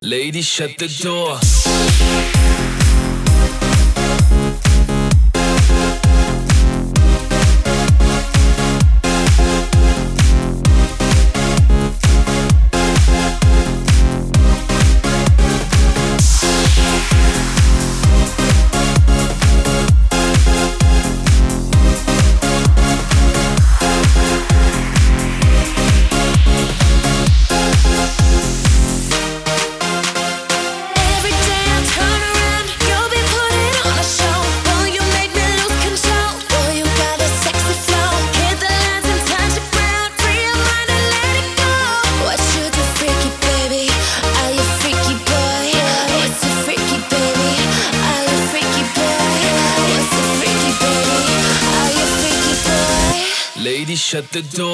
Lady, shut the door. The door.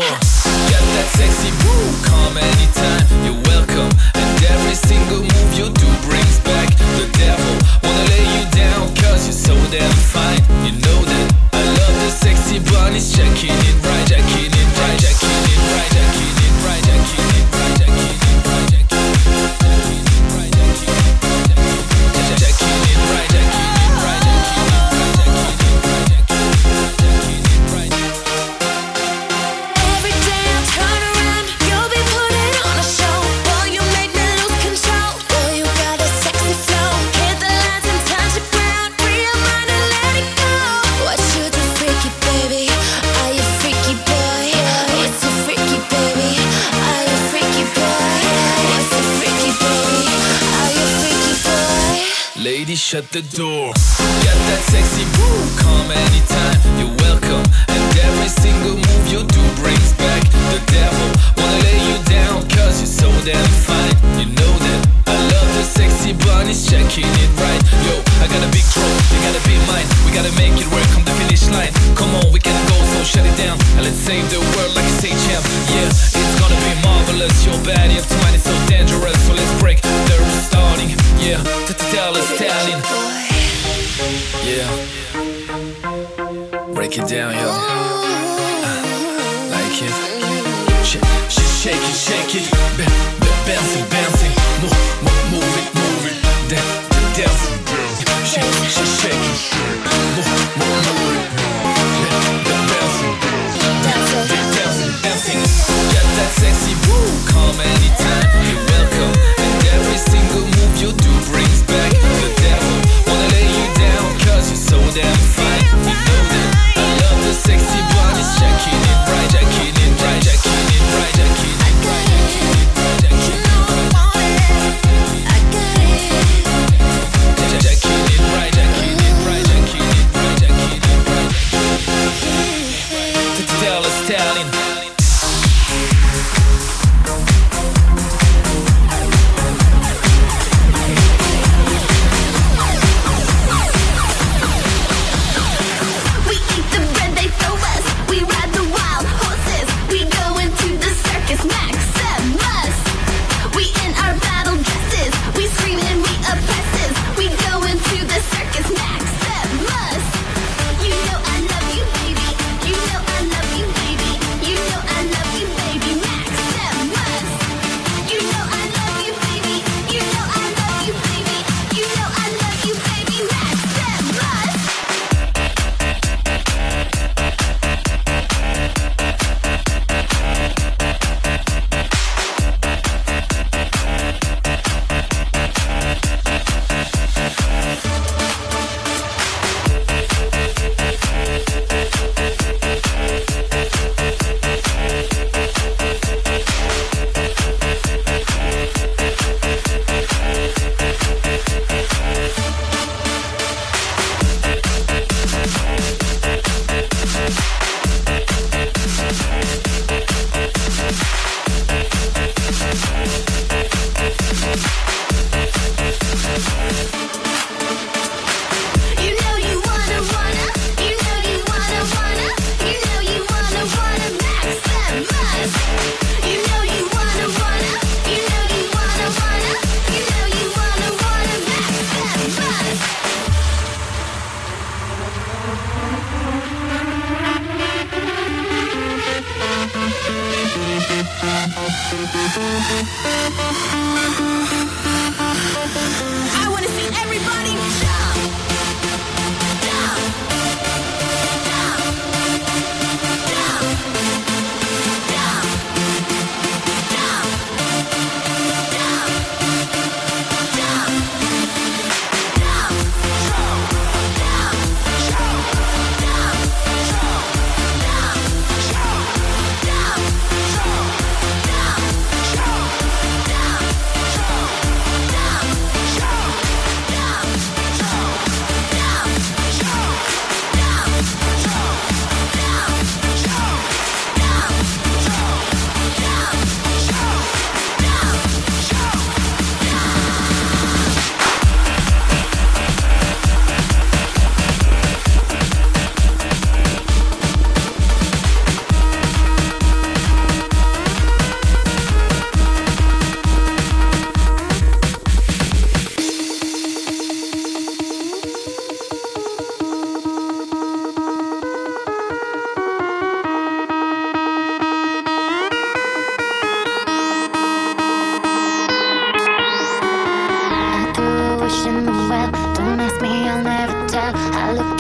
darling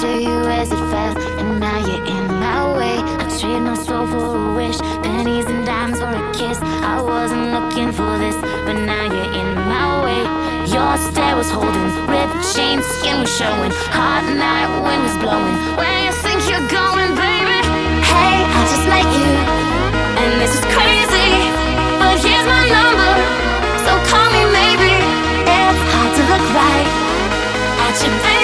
to you as it fell, and now you're in my way. I trade my soul for a wish, pennies and dimes for a kiss. I wasn't looking for this, but now you're in my way. Your stare was holding, ripped chains, skin was showing, hot night wind was blowing. Where you think you're going, baby? Hey, I just met you, and this is crazy, but here's my number, so call me maybe. It's hard to look right at you, baby.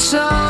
inside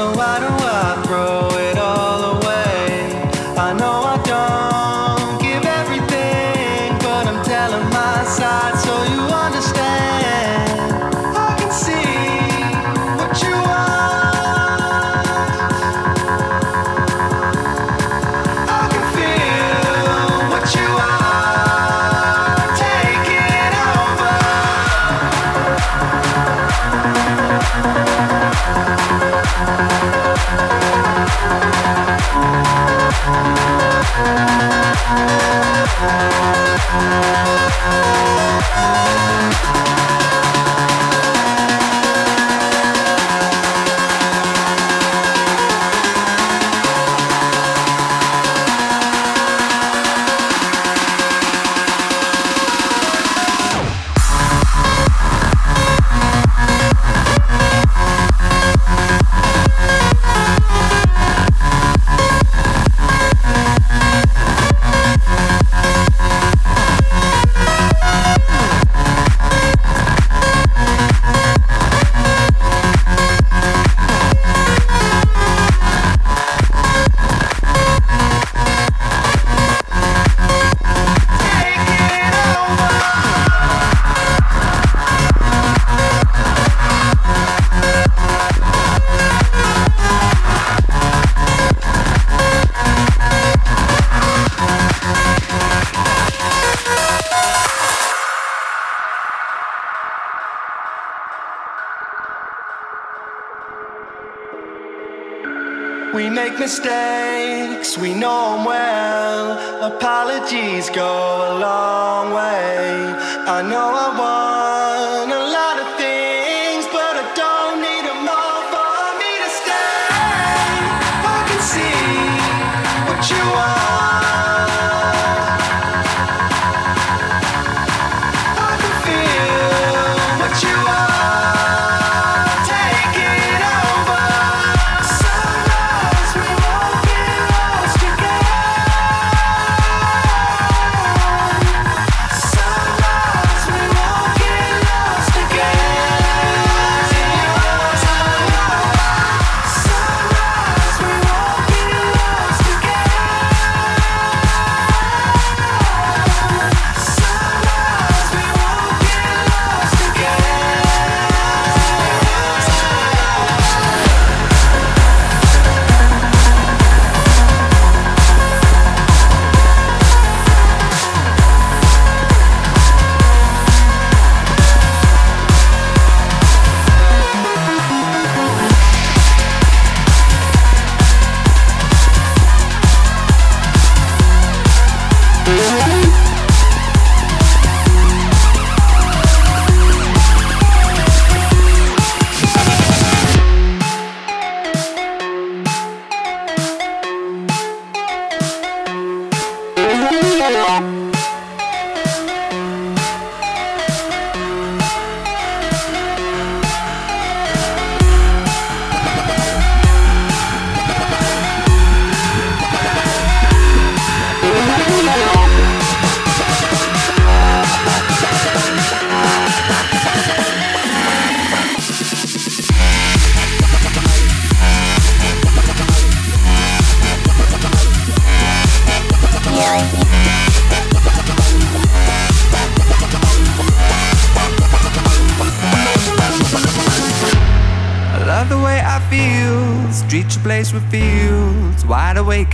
so I don't throw? mistakes, we know them well. Apologies go a long way. I know.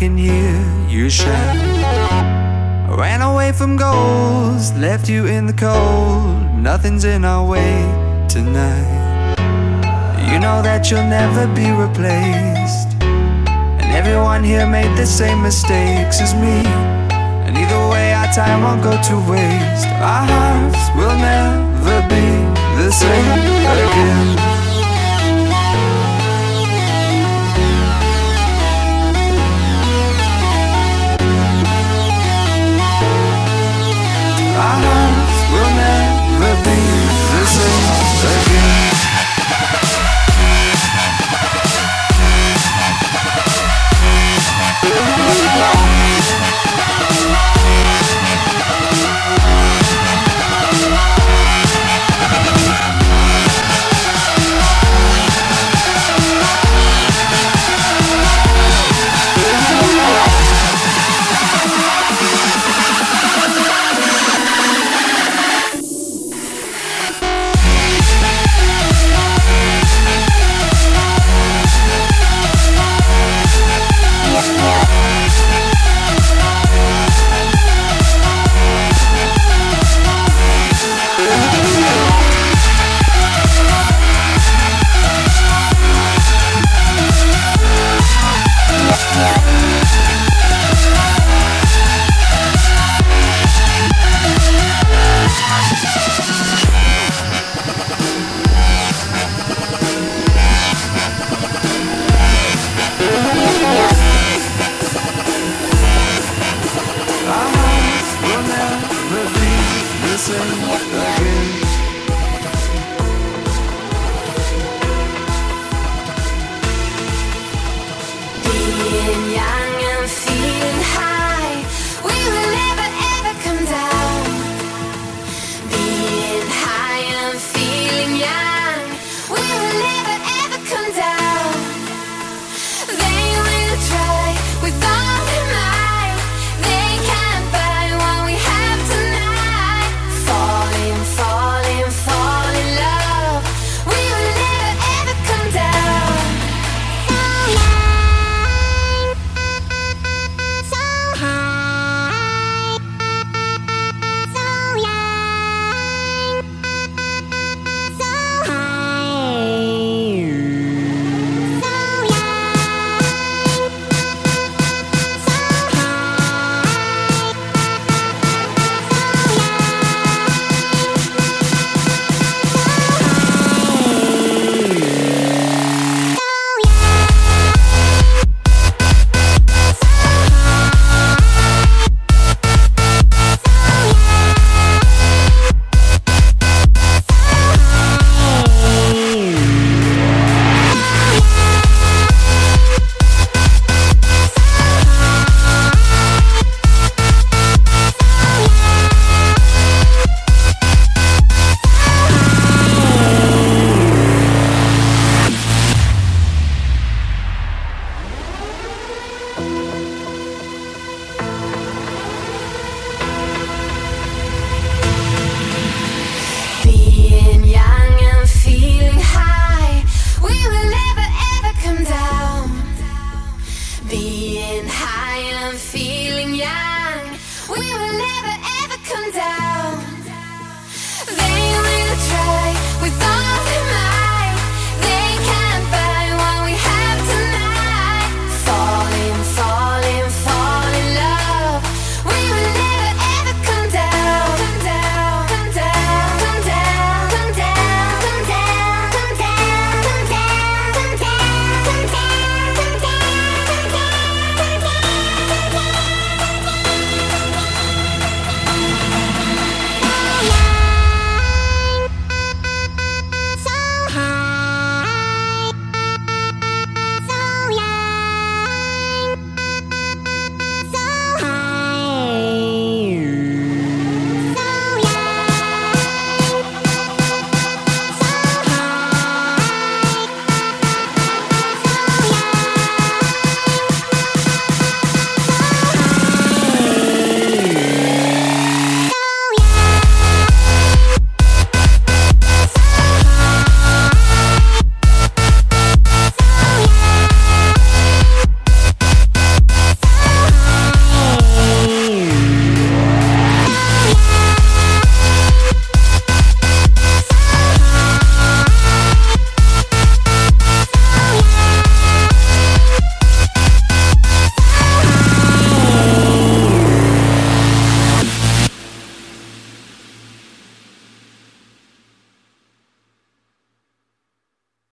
can hear you shout. I ran away from goals, left you in the cold. Nothing's in our way tonight. You know that you'll never be replaced. And everyone here made the same mistakes as me. And either way, our time won't go to waste. Our hearts will never be the same again.